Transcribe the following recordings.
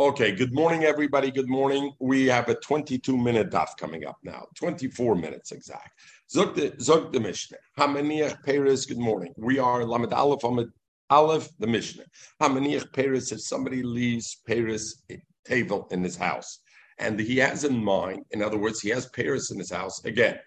Okay, good morning, everybody. Good morning. We have a 22 minute daf coming up now, 24 minutes exact. Zog the, Mishnah. Hamaniach Peres, good morning. We are Lamed Aleph Amid Aleph, the Mishnah. Hamaniach Peres, if somebody leaves Peres table in his house, and he has in mind, in other words, he has Paris in his house. Again,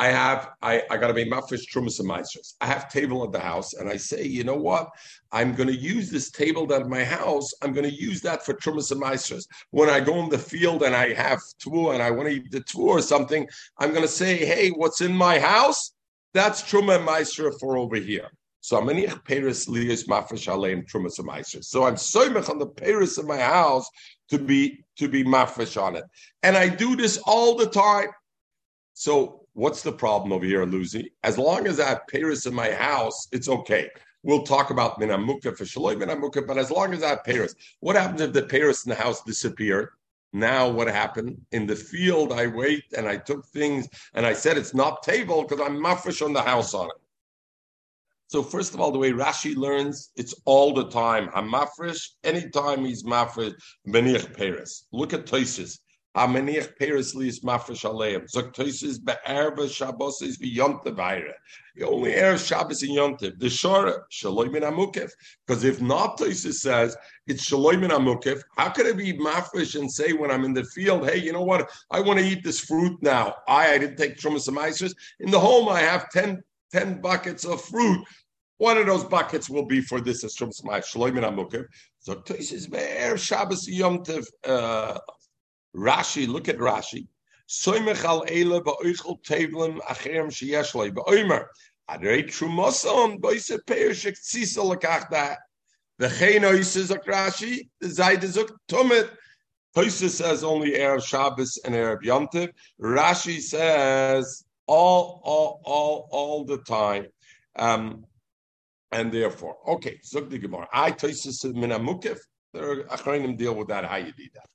I have I, I got to be mafish trumas and meisters. I have table at the house, and I say, you know what? I'm going to use this table at my house. I'm going to use that for trumas and meisters. When I go in the field and I have two and I want to eat the two or something, I'm going to say, hey, what's in my house? That's truma and meister for over here. So I'm manich Paris liyas mafish aleim trumas and meisters. So I'm soymech on the Paris of my house to be to be mafish on it, and I do this all the time. So what's the problem over here, Lucy? As long as I have Paris in my house, it's okay. We'll talk about minamuka for shaloi minamuka, but as long as I have Paris, what happens if the Paris in the house disappeared? Now what happened? In the field, I wait and I took things and I said it's not table because I'm mafresh on the house on it. So first of all, the way Rashi learns, it's all the time. I'm mafresh anytime he's mafresh benich Paris. Look at Toises. Ameniach Paris Lis Mafresh Aleim. Zoktosis Be'erba Shabbos is V'yontev Vayre. You only air Shabbos and Yontev. The Shora, Shaloim in Amukef. Because if not, Tosis says it's Shaloim in Amukef, how could it be Mafresh and say when I'm in the field, hey, you know what? I want to eat this fruit now. I, I didn't take Trumas and In the home, I have 10, 10 buckets of fruit. One of those buckets will be for this as Trumas Shaloim in Amukef. Zoktosis Be'er Shabbos Yontev. Uh, Rashi, look at Rashi. Soymech al eile ba'oichel tevlim acherem sheyesh loy ba'oimer. Adrei trumoson boise peir shektzisa lakach that. V'chein oises ak Rashi, the Zayd is uk tumit. Toisa says only Arab Shabbos and Arab Yontiv. Rashi says all, all, all, all the time. Um, and therefore, okay, Zug the Gemara. I says minamukif. There are Achronim deal with that, how you do that.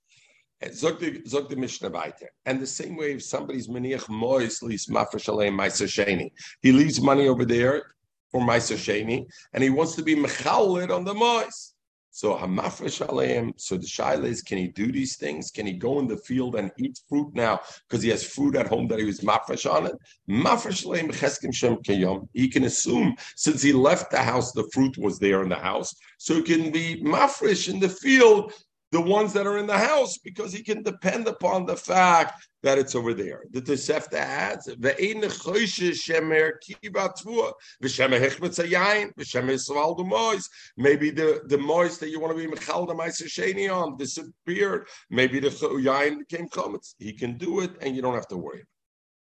Zog the Mishnah weiter. And the same way, if somebody's meniach mois leaves mafresh aleim sheni, he leaves money over there for meiser sheni, and he wants to be mechalit on the mois. So hamafresh aleim. So the shaila is, can he do these things? Can he go in the field and eat fruit now because he has fruit at home that he was mafresh on it? Mafresh aleim cheskim shem kayom. He can assume since he left the house, the fruit was there in the house, so he can be mafresh in the field the ones that are in the house because he can depend upon the fact that it's over there. The Tosefta adds, "Ve'ein shemer kiva Maybe the the moist that you want to be mechal the ma'aser on disappeared. Maybe the yain became chametz. He can do it, and you don't have to worry.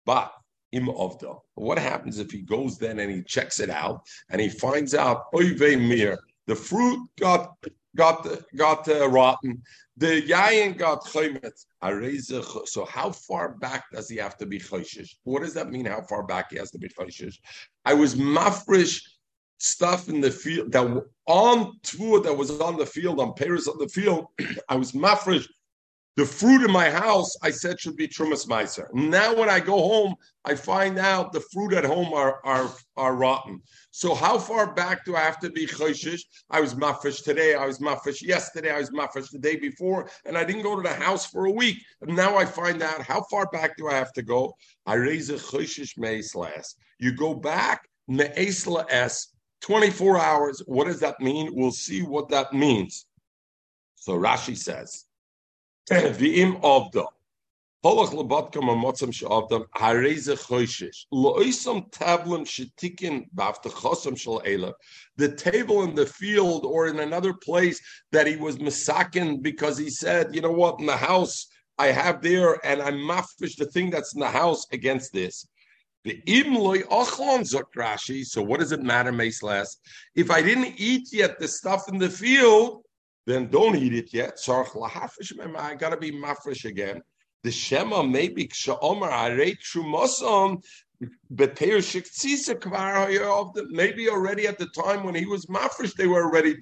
But im ovda. What happens if he goes then and he checks it out and he finds out oive mir the fruit got got got uh, rotten. The yayin got chaymet. So how far back does he have to be chayshish? What does that mean? How far back he has to be chayshish? I was mafresh stuff in the field that on tour that was on the field on Paris on the field. I was mafresh the fruit in my house, I said, should be Trumas Meiser. Now, when I go home, I find out the fruit at home are, are, are rotten. So, how far back do I have to be Choshish? I was Mafish today, I was Mafish yesterday, I was Mafish the day before, and I didn't go to the house for a week. And now I find out how far back do I have to go? I raise a Choshish Meislas. You go back, Meisla S, 24 hours. What does that mean? We'll see what that means. So, Rashi says, The table in the field or in another place that he was misakin because he said, you know what, in the house I have there and I'm mafish the thing that's in the house against this. The imloy ochlon Rashi. So what does it matter, Mace If I didn't eat yet the stuff in the field, then don't eat it yet. I got to be mafresh again. The Shema maybe kshaomer arei trumoson maybe already at the time when he was mafresh, they were already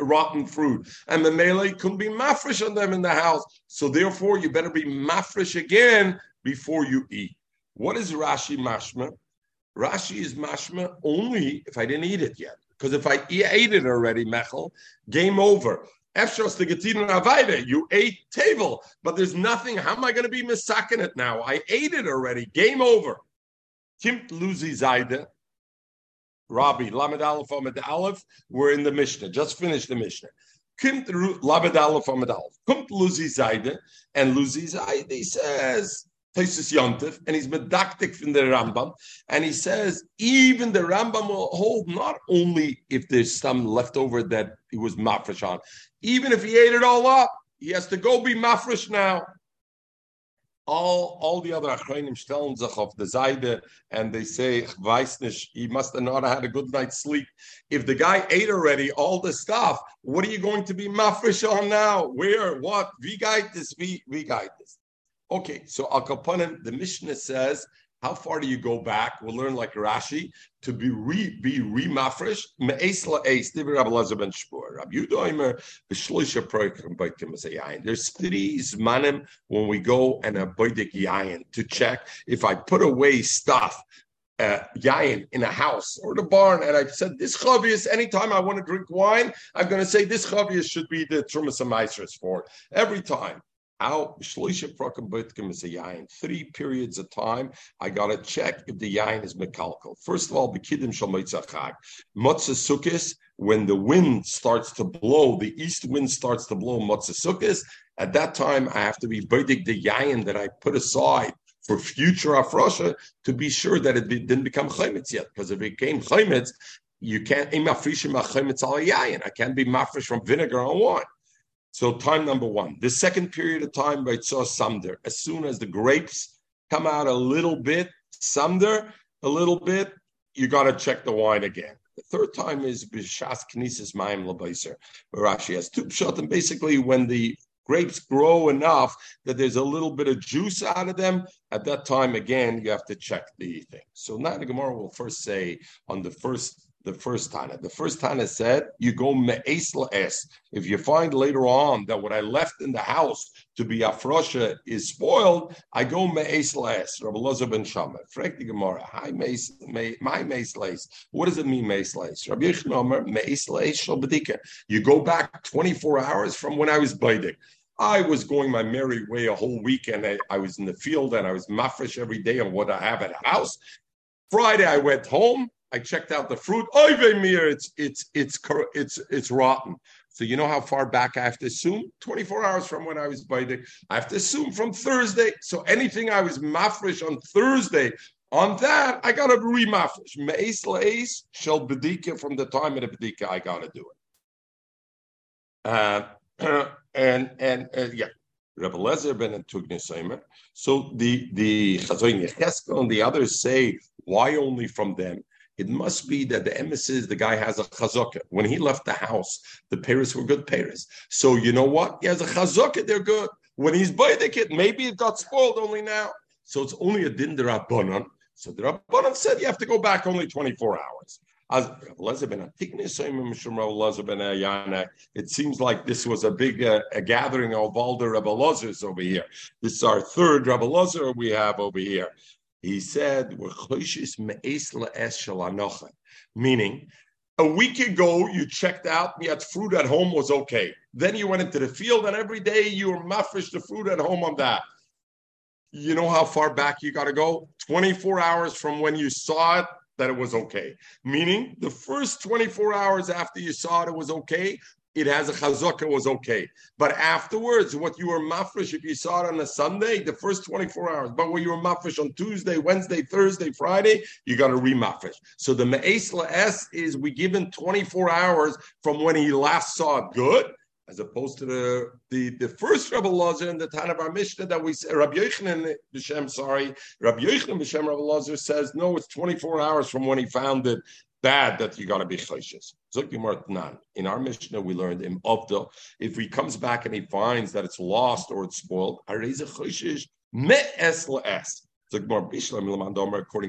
rotten fruit, and the melee couldn't be mafresh on them in the house. So therefore, you better be mafresh again before you eat. What is Rashi mashma? Rashi is mashma only if I didn't eat it yet. Because if I ate it already, Mechel, game over. Efshos the you ate table, but there's nothing. How am I going to be misaking it now? I ate it already. Game over. Kimt Luzi Zaida, Rabbi, Lamed Aleph, Amid Aleph, we're in the Mishnah. Just finished the Mishnah. Kimt Lamed Aleph, Amid Aleph. Kimt Luzi Zaida, and Luzi Zaida says, Taisus Yontif, and he's medactic from the Rambam, and he says even the Rambam will hold not only if there's some leftover that he was mafresh on, even if he ate it all up, he has to go be mafresh now. All, all the other achronim stellen sich auf the Seite and they say, ich he must have not had a good night's sleep. If the guy ate already all the stuff, what are you going to be mafresh on now? Where? What? We guide this, we, we guide this. Okay, so Al Kapanim, the Mishnah says, how far do you go back? We'll learn like Rashi to be re be remafresh. Me'es la'es. Divi Rabbi Lazar ben Shpur. Rabbi Yudoimer b'shloisha proikim b'aitim. There's three zmanim when we go and a boidik yayin to check if I put away stuff uh, yayin in a house or the barn, and I've said this chavius. Anytime I want to drink wine, I'm going to say this chavius should be the trumas for every time. Out three periods of time. I gotta check if the yain is mekalkal. First of all, bekidim shal moitzachag. Motzah sukkis, when the wind starts to blow, the east wind starts to blow motzah sukkis. At that time, I have to be beidig the yain that I put aside for future afrosha to be sure that it didn't become chaymitz yet. Because if it became chaymitz, you can't. I can't be mafresh from vinegar on wine. So time number one. The second period of time by Tzor Samder, as soon as the grapes come out a little bit, Samder, a little bit, you got to check the wine again. The third time is Bishas Knisis Maim Labaiser, where Rashi has two pshot, and basically when the grapes grow enough that there's a little bit of juice out of them, at that time again you have to check the thing. So now the Gemara will first say on the first the first Tana. The first Tana said, you go me'es es. If you find later on that what I left in the house to be afrosha is spoiled, I go me'es es. Rabbi Loza ben Shama. Frank the Gemara. Hi, my me'es les. What does it mean, me'es les? Rabbi Yechon me'es shal You go back 24 hours from when I was baidik. I was going my merry way a whole weekend. I, I was in the field and I was mafresh every day on what I have at the house. Friday, I went home. I checked out the fruit. Oive mir, it's it's it's it's it's rotten. So you know how far back I have to assume? 24 hours from when I was biting. I have to assume from Thursday. So anything I was mafresh on Thursday, on that I gotta remafresh. Meis leis shall bedika from the time of the bedika. I gotta do it. Uh, and and uh, yeah. Rabbi Lezer ben Tugnisaimer. So the the and the others say, why only from them? It must be that the emissaries, the guy has a chazaka. When he left the house, the Paris were good Paris. So you know what? He has a chazaka, they're good. When he's by the kid, maybe it got spoiled only now. So it's only a din derabanan. So the Rabbanan said you have to go back only 24 hours. It seems like this was a big uh, a gathering of all the Rebbe over here. This is our third Rebbe we have over here. He said, meaning a week ago you checked out, you had fruit at home was okay. Then you went into the field, and every day you were mafresh the fruit at home on that. You know how far back you got to go? 24 hours from when you saw it that it was okay. Meaning the first 24 hours after you saw it, it was okay it has a chazaka was okay. But afterwards, what you were mafresh, if you saw it on a Sunday, the first 24 hours, but when you were mafresh on Tuesday, Wednesday, Thursday, Friday, you got to remafresh. So the me'es S is we given 24 hours from when he last saw it good, as opposed to the the, the first Rabbi Lazar in the time of our Mishnah that we say, Rabbi Yochanan B'Shem, sorry, Rabbi Yochanan B'Shem Rabbi Lazar says, no, it's 24 hours from when he found it bad that you got to be chayshes. In our Mishnah, we learned in Avda, if he comes back and he finds that it's lost or it's spoiled. According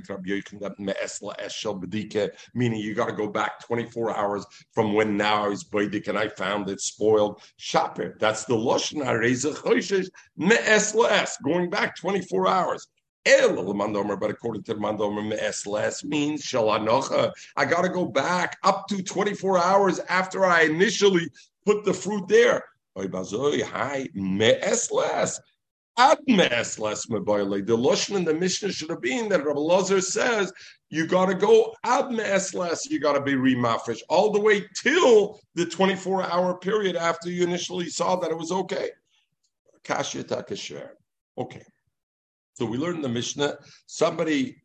to Rabbi Yochanan, that me'es la'es shel bedike, meaning you got to go back 24 hours from when now I was and I found it spoiled. Shaper. That's the lashon hareza choishes me'es la'es, going back 24 hours. But according to the Mandomer, less means shalanocha. I got to go back up to 24 hours after I initially put the fruit there. Hi, me'esles. Ad me'esles me'boile. The Lashon in the Mishnah should have been that Rabbi Lazar says you got to go ad me'esles, you got to be remafresh all the way till the 24 hour period after you initially saw that it was okay. Kasha takasher. Okay. So we learned in the Mishnah, somebody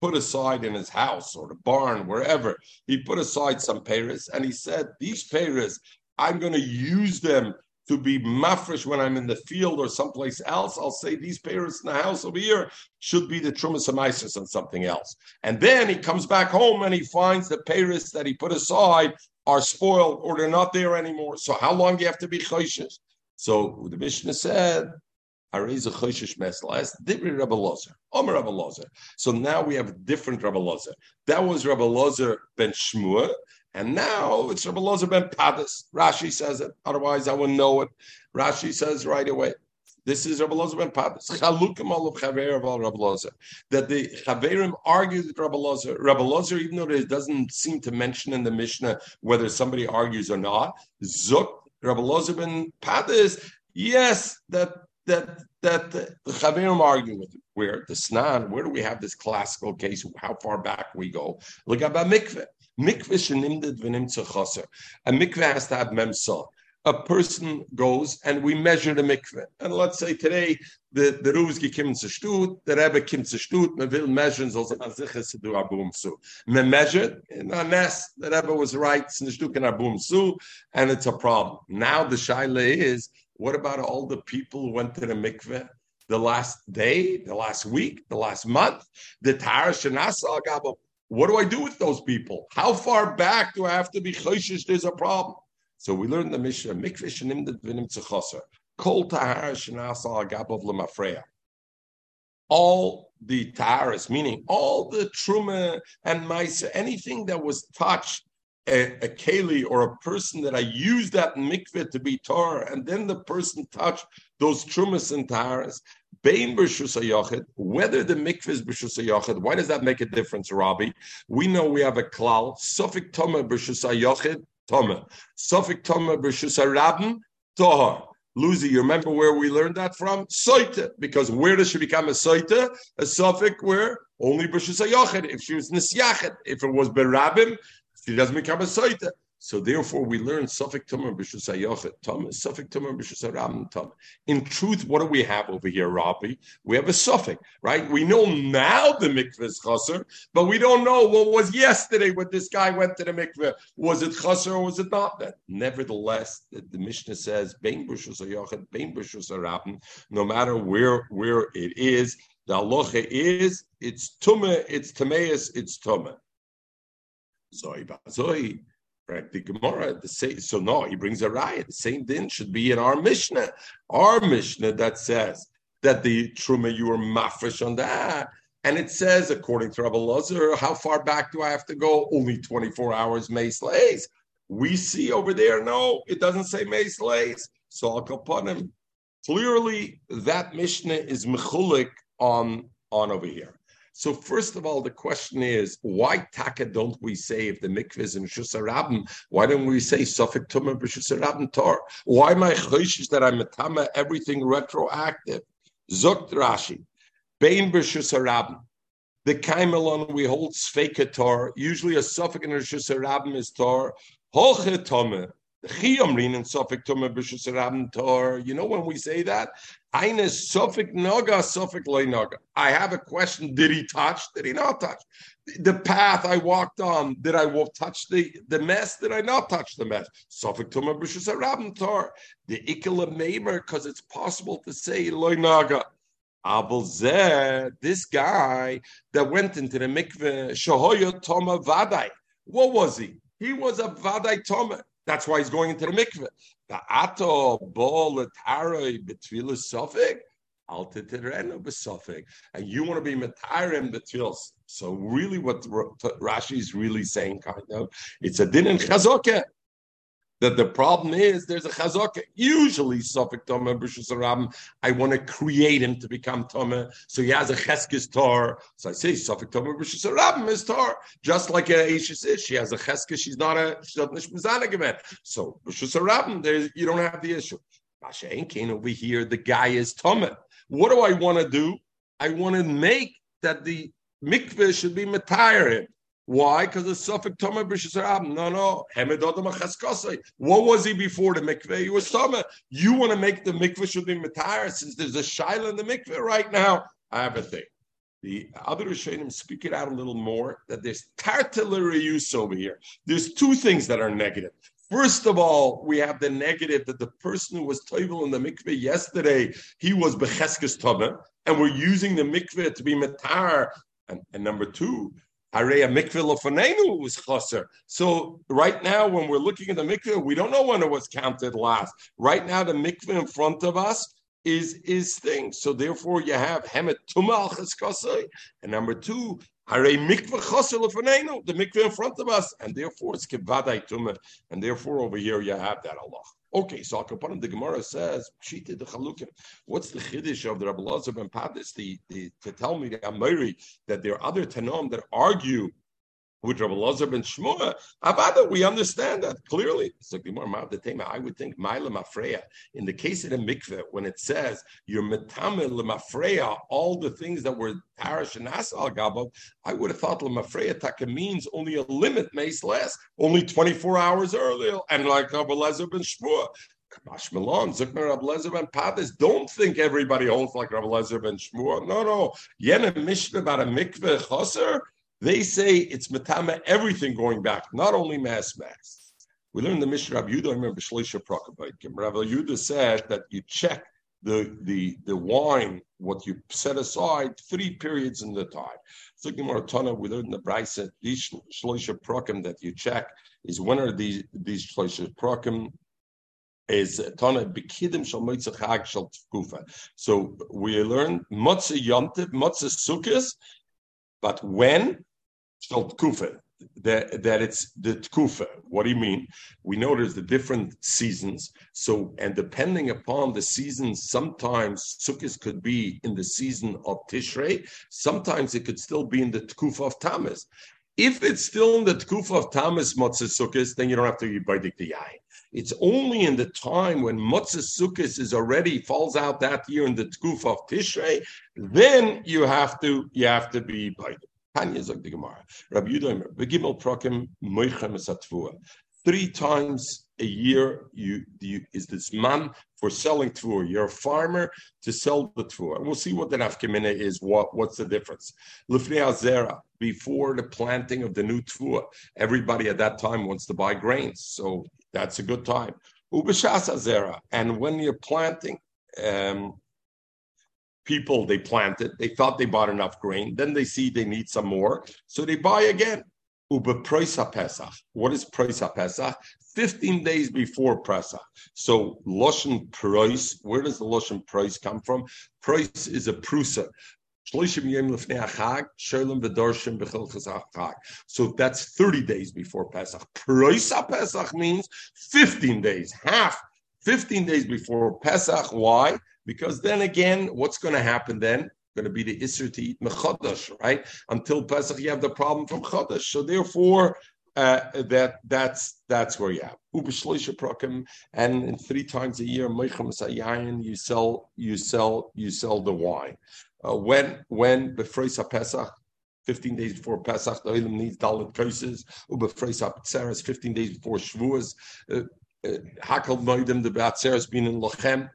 put aside in his house or the barn, wherever, he put aside some payers and he said, These payers, I'm going to use them to be mafresh when I'm in the field or someplace else. I'll say these payers in the house over here should be the trumas and something else. And then he comes back home and he finds the payers that he put aside are spoiled or they're not there anymore. So how long do you have to be choishes? So the Mishnah said, so now we have a different Rabbi Lozer. That was Rabbi Lozer ben Shmuel, and now it's Rabbi Lozer ben Padas. Rashi says it. Otherwise, I wouldn't know it. Rashi says right away. This is Rabbi Lozer ben Padas. That the chaverim argued with Rabbi Lozer. Rabbi Lozer, even though it doesn't seem to mention in the Mishnah whether somebody argues or not, Zuk Rabbi Lozer ben Padas. Yes, that that that the Chavirim argue with where the Snan, where do we have this classical case? How far back we go? Look about mikveh. Mikveh shenimded v'nim chaser. A mikveh has to have memsa. A person goes and we measure the mikveh. And let's say today the the Ruzgi kim zu stut, the Rebbe kim zu stut, me will measure so an sicher zu do abum su. Me measured in a nest, the Rebbe was right, stuk in abum su, and it's a problem. Now the shaila is what about all the people who went to the mikveh the last day, the last week, the last month? The Tara Shanasa What do I do with those people? How far back do I have to be choshish? There's a problem. So we learned the Mishnah, mikveh shenim vinim tzechoser. Kol tahara shenasa agabov lemafreya. All the taharas, meaning all the truma and maisa, anything that was touched a, a keli or a person that I use that mikveh to be tar, and then the person touched those trumas and taras, bein b'shus whether the mikveh is b'shus why does that make a difference, Rabbi? We know we have a klal, sofik toma b'shus hayachid, toma, sofik toma b'shus rabin, tahar. Luzi, you remember where we learned that from? Soita, because where does she become a soita? A suffix where only b'shus If she was nisyachet, if it was berabim, she doesn't become a soita. So therefore, we learn Sofik Tumah B'Shus Ayochet Tumah, Sofik Tumah B'Shus Aram Tumah. In truth, what do we have over here, Rabbi? We have a suffix, right? We know now the mikveh is chaser, but we don't know what was yesterday when this guy went to the mikveh. Was it chaser or was it not? That nevertheless, the, the Mishnah says, Bein B'Shus Ayochet, Bein B'Shus. No matter where where it is, the halacha is it's tumah, it's tameus, it's tumah. Zoi Zoi. Right, the Gemara, the same, so no, he brings a riot. The same din should be in our Mishnah. Our Mishnah that says that the Truma, you are mafresh on that. And it says, according to Rabbi Lazar, how far back do I have to go? Only 24 hours May slays. We see over there, no, it doesn't say May slays. So I'll upon him. Clearly, that Mishnah is mechulik on, on over here. So first of all, the question is, why taka don't we say if the mikvah is in Shusarabim, why don't we say Sofik Tumah b'Shusarabim Tor? Why am I choishish that I'm a tama everything retroactive? Zukt Rashi, Bein b'Shusarabim. The Kaimelon we hold Sveka Tor. Usually a Sofik in Shusarabim is Tor. Holche Tumah. You know when we say that? I have a question. Did he touch? Did he not touch? The path I walked on, did I touch the, the mess? Did I not touch the mess? Sofik Tuma B'Shus Tor. The Ikela Meimer, because it's possible to say Loy Naga. Abel this guy that went into the mikveh, Shahoya Toma Vadai. What was he? He was a Vadai Toma. That's why he's going into the mikveh. The ato bol etaroi betfilah sofik. And you want to be matarim betfilas. So really, what Rashi is really saying, kind of, it's a din in chazoke. That the problem is there's a chazaka. Usually, Sofik Toma B'Shus I want to create him to become Toma, so he has a cheskes tar. So I say Sofik Toma B'Shus is tar, just like a Ishis is. She has a cheskes. She's not a she's not a So B'Shus there you don't have the issue. Masha over here, the guy is Toma. What do I want to do? I want to make that the mikveh should be matire why? Because the Sofik Tomer B'Shesarab. No, no. What was he before the mikveh? He was Tomer. You want to make the mikveh should be Matar since there's a Shaila in the mikveh right now. I have a thing. The other Rishonim speak it out a little more that there's tartillery use over here. There's two things that are negative. First of all, we have the negative that the person who was toivel in the mikveh yesterday, he was becheskes tomer, and we're using the mikveh to be matar. And, and number two, Areya mikveh lofanenu was chaser. So right now, when we're looking at the mikveh, we don't know when it was counted last. Right now, the mikveh in front of us is is thing. So therefore, you have hemet tumal cheskasei, and number two, Hare mikveh chaser lofanenu, the mikveh in front of us, and therefore it's kivadai tumah, and therefore over here you have that Allah. Okay, so Akapanim, the Gemara says, Pshita the Chalukim. What's the Chiddush of the Rabbi Lazar ben Padis, the, the, to tell me the Amiri that there are other Tanom that argue with Rabbi Lazar ben Shmuel, Abada, we understand that clearly. So I would think Maila Mafreya. In the case of the mikveh, when it says you're metamel Mafreya, all the things that were parish and asal gabov, I would have thought Lamafreya taka means only a limit mace less, only 24 hours earlier, and like Rabbi Lazar ben Shmuel. Kamash Milan, Zukmer Rabbi Lezer ben Padis. Don't think everybody holds like Rabbi Lezer ben Shmuel. No, no. Yena Mishnah about a mikveh chaser. They say it's matama everything going back, not only mass mass. We learned the Mishnah Rabbi Yudah, I remember Shlisha Prokopaikim. Rabbi Yudah said that you check the, the, the wine, what you set aside, three periods in the time. So Tana, we learned the Brisa, these Shlisha Prokim that you check is when are these these Shlisha Prokim is Tana Bekidim Shal Chag Shal Tkufa. So we learn Motzah Yontiv, Motzah Sukkot, but when so tkufa, that, that it's the tkufa. What do you mean? We know there's the different seasons. So, and depending upon the seasons, sometimes sukkahs could be in the season of Tishrei. Sometimes it could still be in the tkufa of Tammuz. If it's still in the tkufa of Tammuz Motzah Sukkot, then you don't have to be baidik the yain. It's only in the time when Motzah Sukkot is already falls out that year in the tkufa of Tishrei, then you have to you have to be baidik. Tanya the Gemara. Rabbi begimel prokim moichem esatvua. Three times a year you, you is this man for selling tvua. You're a farmer to sell the tvua. And we'll see what the nafkamina is. What what's the difference? Lifnei azera before the planting of the new tvua. Everybody at that time wants to buy grains, so that's a good time. Ubishas azera, and when you're planting. Um, people they planted. They thought they bought enough grain. Then they see they need some more. So they buy again. Uber Prisa Pesach. What is Prisa Pesach? 15 days before Pesach. So Loshen price, where does the Loshen price come from? Price is a prusa. So that's 30 days before Pesach. Proisa Pesach means 15 days, half 15 days before Pesach. Why? Because then again, what's going to happen then? Going to be the Isser to eat Mechodesh, right? Until Pesach, you have the problem from Chodesh. So therefore, uh, that that's that's where you have ubishloisha prokim, and three times a year you sell you sell you sell the wine. Uh, when when befreisa Pesach, 15 days before Pesach, the Olim needs dalit curses. Ubefreisa Tzeres, 15 days before Shavuos. Uh, uh, Hakel Moedim, the Batzeres being in Lochem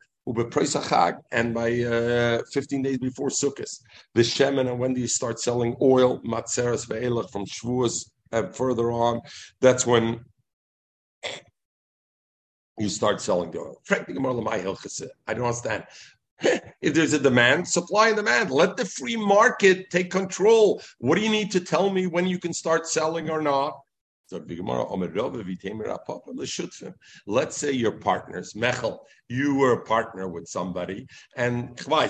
and by uh, 15 days before Sukkot. The Shemen, and when do you start selling oil, Matzeres Ve'elach from Shavuos and further on, that's when you start selling the oil. I don't understand. if there's a demand, supply and demand. Let the free market take control. What do you need to tell me when you can start selling or not? Let's say you're partners. Mechel, you were a partner with somebody, and when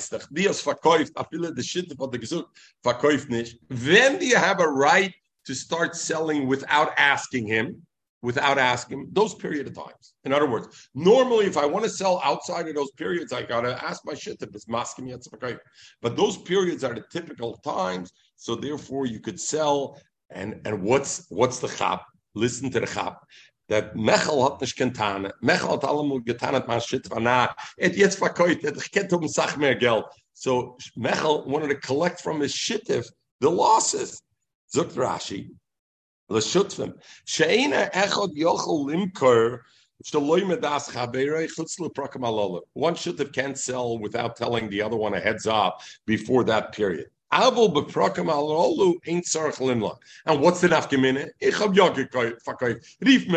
do you have a right to start selling without asking him? without asking those period of times. In other words, normally if I want to sell outside of those periods, I gotta ask my shit if it's maskim But those periods are the typical times, so therefore you could sell. And and what's what's the chap? Listen to the chap. That Mechel hat nicht getan. Mechel hat allemal getan, hat man shit von na. Et jetzt verkauft, et kennt um Sach mehr Geld. So Mechel wanted to collect from his shittif the losses. Zukt Rashi, l'shutvim. She'ena echad yochel limkor one should have can't sell without telling the other one a heads up before that period. And what's the nafkamina? Ich hab ja verkauft. Rief.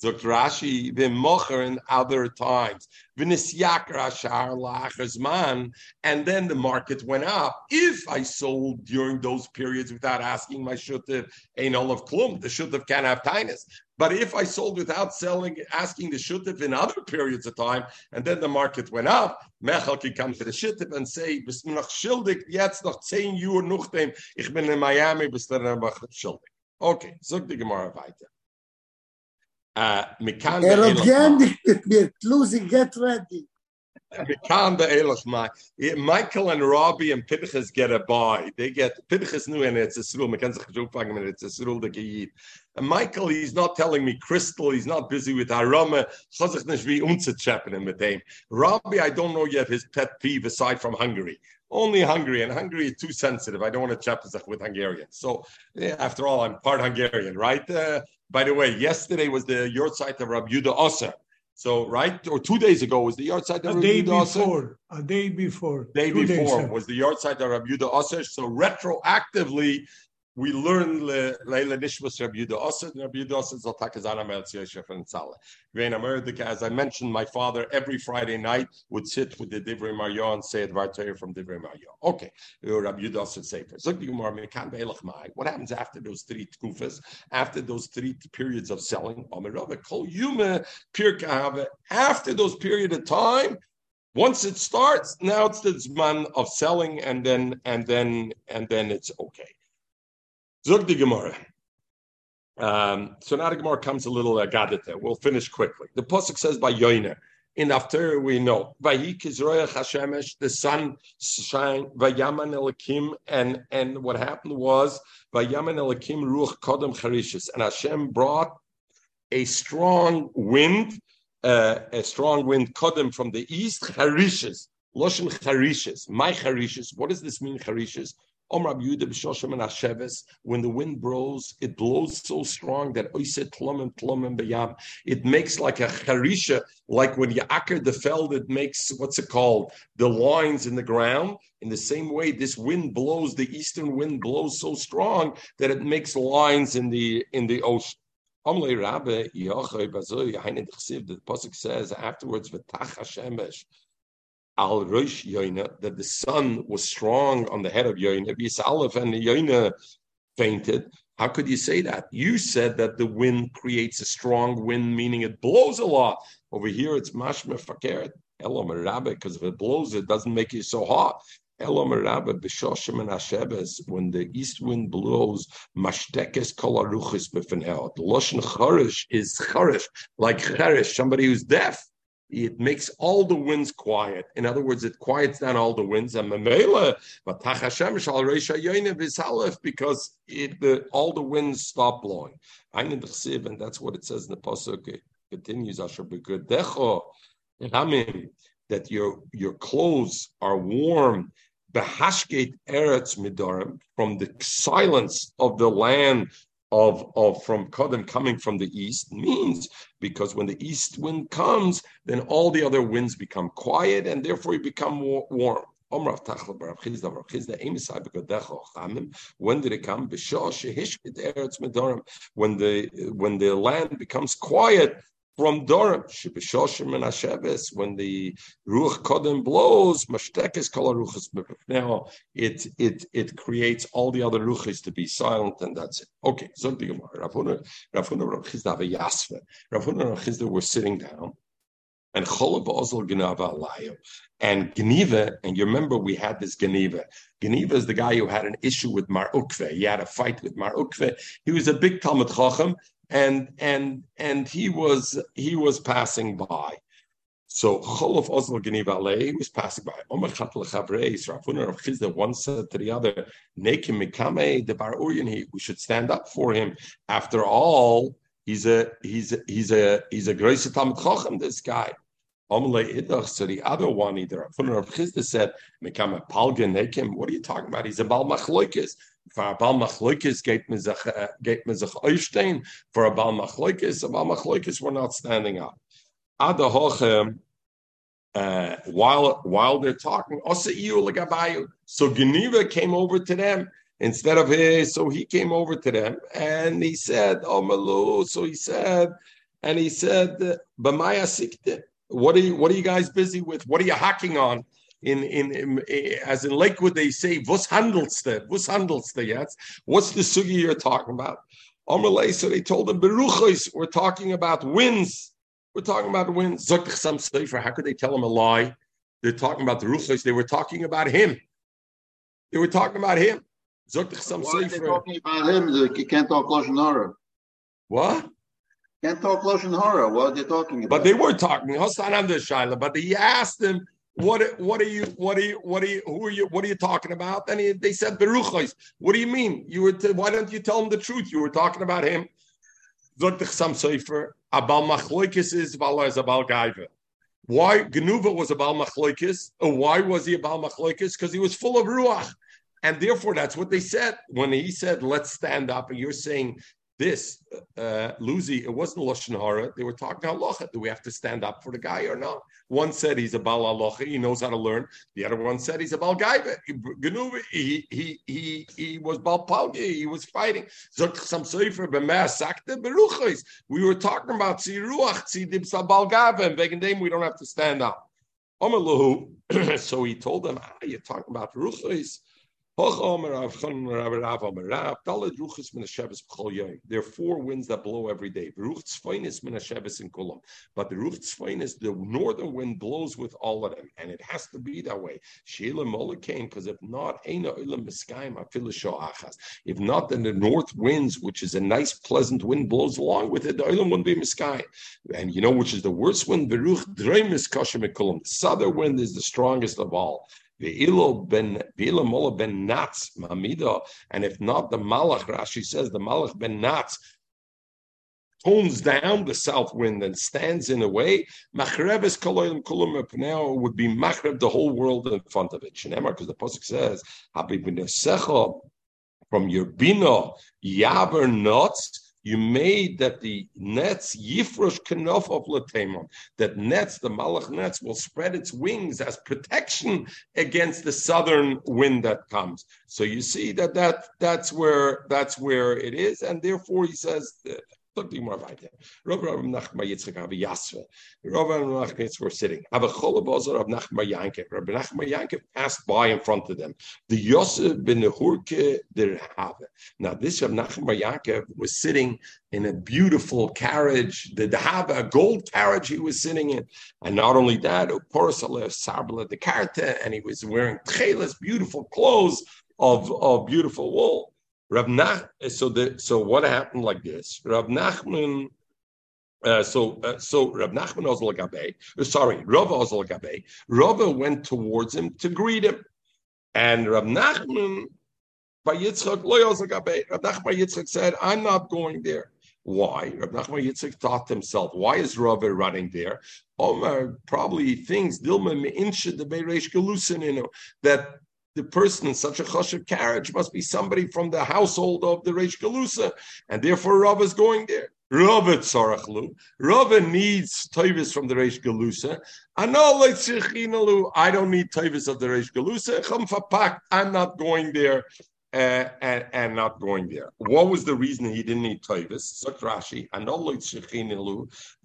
Sagt Rashi, the mocher in other times. And then the market went up. If I sold during those periods without asking my shuttiv, ain't all of klum, the shuttiv can't have tinus. But if I sold without selling, asking the shuttiv in other periods of time, and then the market went up, Mechel can come to the shuttiv and say, bist du noch schuldig, jetzt noch 10 Uhr nachdem, ich bin in Miami, bist du noch schuldig. Okay, sag die Gemara weiter. Uh, we're losing, get ready. Michael and Robbie and Pinchas get a buy. They get Pinchas new and it's a srul. Man kann sich so fangen it's a srul de geit. Michael, he's not telling me crystal. He's not busy with aroma. Chazach nicht wie unzuchappen with him. Robbie, I don't know yet his pet peeve aside from Hungary. Only Hungary, and Hungary is too sensitive. I don't want to chat with Hungarians. So, yeah, after all, I'm part Hungarian, right? Uh, by the way, yesterday was the yahrzeit of Rabbi Yudah Osser. So, right, or two days ago was the yahrzeit of Rabbi Yudah before, A day before. Day before was the yahrzeit of Rabbi Yudah Osser. So, retroactively, we learn Leila Nishmas Rabbi Yudah Osed, and Rabbi Yudah Osed Zaltakazana Meltz Yosef and Tzaleh. As I mentioned, my father every Friday night would sit with the Divrei Mario and say Advar from Divrei Mario. Okay, uh, Rabbi Yudah Osed Sefer. What happens after those three tkufas, after those three periods of selling? After those period of time, once it starts, now it's the zman of selling, and then and then and then it's okay. Zug the Gemara. Um, so now the Gemara comes a little uh. We'll finish quickly. The pasuk says by Yoina. In after we know the sun shine Vayaman Elakim, and and what happened was Vayaman Elakim Ruach Kodem Charishis, and Hashem brought a strong wind, uh, a strong wind Kodem from the east Charishis, Loshen Charishis, my Charishis. What does this mean Charishis? When the wind blows, it blows so strong that it makes like a charisha, like when you acker the feld, it makes what's it called? The lines in the ground. In the same way, this wind blows, the eastern wind blows so strong that it makes lines in the in the ocean. The Pasuk says afterwards, al Rosh Yoina, that the sun was strong on the head of Yoina, Aleph and Yoina fainted. How could you say that? You said that the wind creates a strong wind, meaning it blows a lot. Over here, it's mashma fakert, Elam because if it blows, it doesn't make you so hot. Elam b'shoshim and Hashebes, when the east wind blows, mashtekes kol aruchis b'fenel. The lashon charish is charish, like charish, somebody who's deaf it makes all the winds quiet. In other words, it quiets down all the winds. And because it, the, all the winds stop blowing. And that's what it says in the pasuk. It continues, that your your clothes are warm. Behashket eretz midarim from the silence of the land of, of from Kodem coming from the east means because when the east wind comes, then all the other winds become quiet and therefore you become warm. When did it come? When the when the land becomes quiet, from Dorim, Shibishoshim and Hasheves, when the Ruach Kodem blows, Mashtekes Kol Ruchas Now it it it creates all the other Ruchas to be silent, and that's it. Okay, so the Gemara, Ravuna, Ravuna Rachizda Yasve, Ravuna Rachizda were sitting down, and Cholav Ozel Genava Alayo. And Geniva, and you remember we had this Geniva. Geniva is the guy who had an issue with Mar Ukve. He had a fight with Mar Ukve. He was a big Talmud Chacham, and and and he was he was passing by. So Cholof Oslo Geniva he was passing by. Omer Chat Lechavreis, Ravuner of Chizda, one said to the other, Nekim Mikame, the Bar Uryan, we should stand up for him. After all, he's a he's a he's a he's a great Talmud Chochem, this guy. So the other one, either Ravuner of Chizda said, Mikame Palgan Nekim, what are you talking about? He's a Bal Machloikis. For a Bal Machloikis, geht man sich Eustein. For a Bal Machloikis, a Bal Machloikis, we're not standing up. Ada Hochem, uh, while while they're talking, so Geniva came over to them instead of his, so he came over to them and he said, "Oh Malu," so he said, and he said, "B'maya sikte." What are you What are you guys busy with? What are you hacking on? In, in, in as in Lakewood, they say, "What's handelste? What's handelste?" Yes, what's the sugi you're talking about? Amalei, so they told him, "Beruchos." We're talking about winds. We're talking about winds. Zok some sefer. How could they tell him a lie? They're talking about the ruchos. They were talking about him. They were talking about him. Zok some sefer. Why are they talking about him? You can't talk lashon hara. What? Can't talk lashon hara. What are they talking about? But they were talking. Hostan under Shaila. But he asked them, "What? What are you? What are you? What are you? Who are you? What are you talking about?" And he, they said, "Beruchos." What do you mean? You were. T- why don't you tell him the truth? You were talking about him. Zok some sefer. Abal Machloikis is Vala is Abal Gaiva. Why Genuva was Abal Machloikis? Why was he Abal Machloikis? Because he was full of Ruach. And therefore, that's what they said when he said, "Let's stand up." And you're saying this, uh, Luzi, it wasn't Lashon Hara. They were talking halacha. Do we have to stand up for the guy or not? One said he's a Bal halacha. He knows how to learn. The other one said he's a Bal Gaiva. He, he, he, he was Bal Palgi. He was fighting. We were talking about Tziruach, Tzidib Bal Gaiva, and Begendem, we don't have to stand up. so he told them, ah, you're talking about Ruchos. There are four winds that blow every day. But the Ruch the northern wind blows with all of them, and it has to be that way. Because if not, if not, then the north winds, which is a nice, pleasant wind, blows along with it. The oilam wouldn't be miskai. And you know which is the worst wind? The southern wind is the strongest of all. And if not, the Malach Rashi says the Malach ben Natz tones down the south wind and stands in a way. Machreves koloyim kulum would be machreb the whole world in front of it. Because the pasuk says, "Habib from your bino yaver nuts." You made that the nets yifrosh kenof of latemon, that nets, the malach nets, will spread its wings as protection against the southern wind that comes. So you see that that that's where that's where it is, and therefore he says Look the more weiter. Rav Rav Nachma Yitzchak Have Yasva. Rav Rav Nachma Yitzchak were sitting. Have a Cholabazar of Nachma Yankev. Rabbi Nachma Yankev passed by in front of them. The Yosef ben Nehurke der Have. Now this Rav Nachma Yankev was sitting in a beautiful carriage, the Dahaba, a gold carriage he was sitting in. And not only that, Sarbala the Karta, and he was wearing tchelas, beautiful clothes of, of beautiful wool. Nach, so the so what happened like this? Rav Nachman, uh, so uh, so Rav Nachman Ozel Gabe, uh, sorry, Rav Ozel Gabe, Rav went towards him to greet him, and Rav Nachman by Yitzchak Loyal Gabe, Rav Nachman Yitzchak said, "I'm not going there." Why? Rav Nachman Yitzchak thought to himself, why is Rav running there? Omar probably thinks Dilma Meinsha the Beiresh Galusin, that the person in such a chashiv carriage must be somebody from the household of the Reish Galusa, and therefore Rav is going there. Rava tzarachlu. Rava needs toivis from the Reish Galusa. I don't need toivis of the Reish Galusa. I'm not going there. Uh, and, and, not going there. What was the reason he didn't need Toivis? Such Rashi, all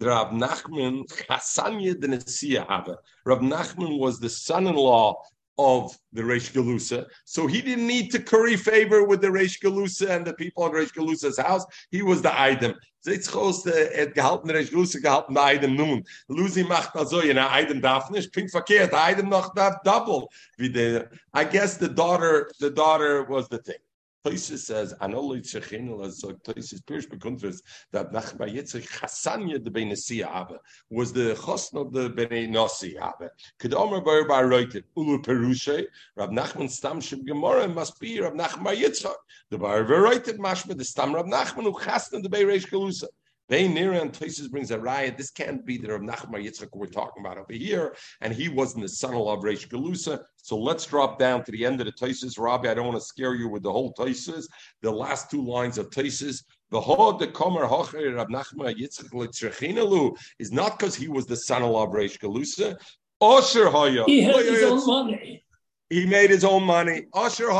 Rav Nachman Chasanya the Rav Nachman was the son-in-law of the Reish Galusa. So he didn't need to curry favor with the Reish Galusa and the people in Reish Galusa's house. He was the item. Zitzchos et gehalten Reish Galusa gehalten the item nun. Luzi macht also in a item darf nicht. Klingt verkehrt. The item noch darf double. I guess the daughter, the daughter was the thing. Tosis says, "Anoli tzechinel as Tosis Pirish Bekuntres that Nachma Yitzchak Chasanya the Benesia Abba was the chosn of the Bnei Nasi Abba. Could Omer Bar Bar Reutet Ulu Perushe Rab Nachman Stam Shib Gemara must be Rab Nachma Yitzchak. The Bar Bar Reutet Mashma the Stam Rab Nachman who chasna the Beireish Galusa. Vein Nira and Tosis brings a riot. This can't be the Rav Nachman Yitzchak we're talking about over here, and he wasn't the son of Reish Galusa. So let's drop down to the end of the Tosis. Rabbi, I don't want to scare you with the whole Tosis. The last two lines of Tosis. The Hod the Komer Hocher Rav Nachman Yitzchak is not because he was the son of Reish Galusa. Osher Haya. He had his own money. He made his own money. Asher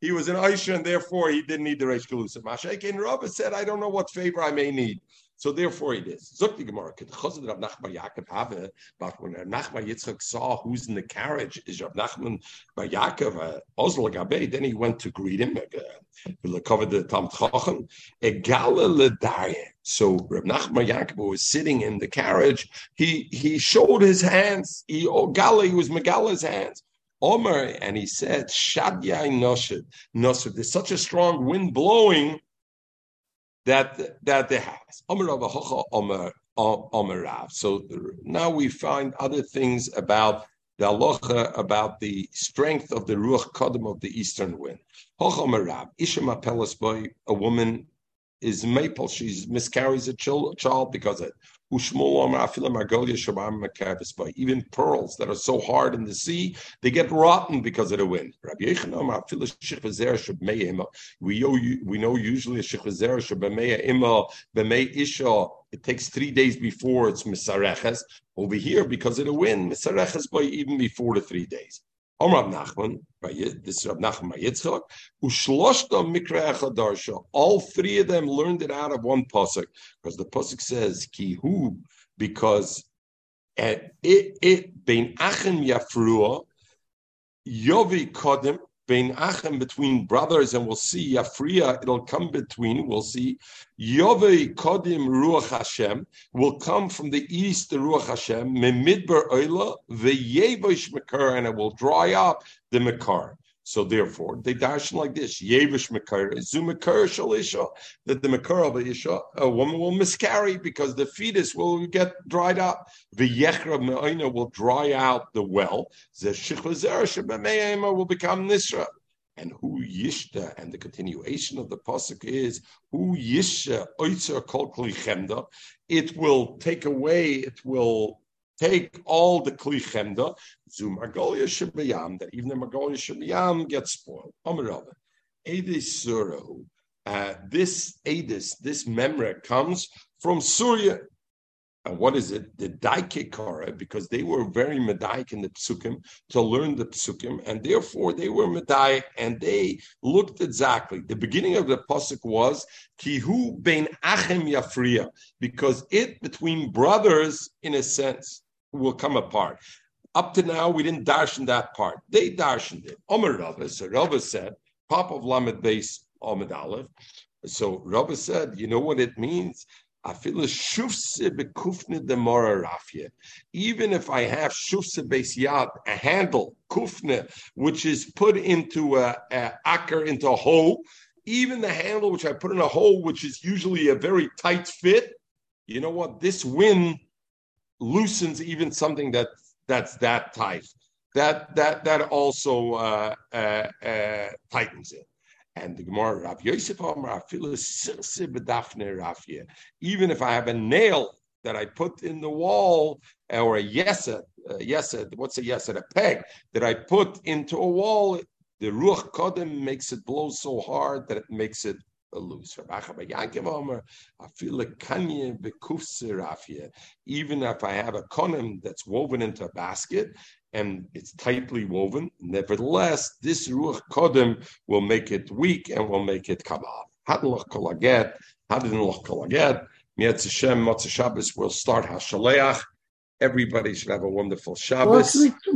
He was an Aisha, and therefore he didn't need the Reish Galusa. Mashakin Rabba said, I don't know what favor I may need. So therefore it is. Zuk the Gemara, Chazad Rav Nachman Yaakov but when Nachman Yitzchak saw who's in the carriage is Rav Nachman Bar Yaakov uh, Oslo Gabe, then he went to greet him. Uh, we'll the Tam Chacham. Egala Ledaye. So Rav Nachman Yaakov was sitting in the carriage. He he showed his hands. He oh Gala, he was Megala's hands. Omer, and he said, Shadyai Noshid. Noshid. There's such a strong wind blowing that that they have. So now we find other things about the halacha about the strength of the ruach kadam of the eastern wind. A woman is maple; she miscarries a child because of Even pearls that are so hard in the sea, they get rotten because of the wind. We know, we know usually it takes three days before it's misareches. Over here, because of the wind, misareches by even before the three days. Omar Nachman, this is Rab Nachman bar Yitzchak, Ushloshta Mikra Echadarsha. All three of them learned it out of one pasuk because the pasuk says Kihu, because it it bein Achim Yafrua Yovi Kodim Bein between brothers, and we'll see Yafria, it'll come between, we'll see Yovei Kodim Ruach Hashem will come from the east, the Ruach Hashem, Memidbar Oila, Veyevosh Makar, and it will dry up the Makar. So therefore, they darshan like this: Yevish Makar, Zu Makar Shalisha, that the Makar of Isha, a woman will miscarry because the fetus will get dried up. The Yechra Me'ina will dry out the well. The will become Nisra. And who yishta, and the continuation of the pasuk is who yisha oitzer kol chemda. It will take away, it will take all the kli chemda, zu margolia shabayam, that even the margolia shabayam gets spoiled. Amarava, edis suro. Uh, this edis, this memra comes from Surya. And what is it? The Daikikara, because they were very medaik in the psukim to learn the psukim, and therefore they were medaik and they looked exactly. The beginning of the pasuk was kihu bein achem yafriya, because it between brothers, in a sense, will come apart. Up to now, we didn't darshan that part. They darshaned it. Omer Rava, so Rava said, Pop of Lamed base Ahmed Aleph. So Rava said, you know what it means? Even if I have shufse base yad, a handle, kufne, which is put into a, a acker, into a hole, even the handle which I put in a hole, which is usually a very tight fit, you know what? This wind loosens even something that that's that tight. That that that also uh, uh, uh, tightens it. And the Gemara Rav Yosef even if I have a nail that I put in the wall or a yesed, uh, yesed, what's a yesed? A peg that I put into a wall, the ruach kodem makes it blow so hard that it makes it loose. Even if I have a konim that's woven into a basket and it's tightly woven, nevertheless, this ruach kodim will make it weak and will make it come off. Hadloch kolaget, hadloch kolaget. Mietz Hashem, Motzah Shabbos will start Hashaleach. Everybody should have a wonderful Shabbos.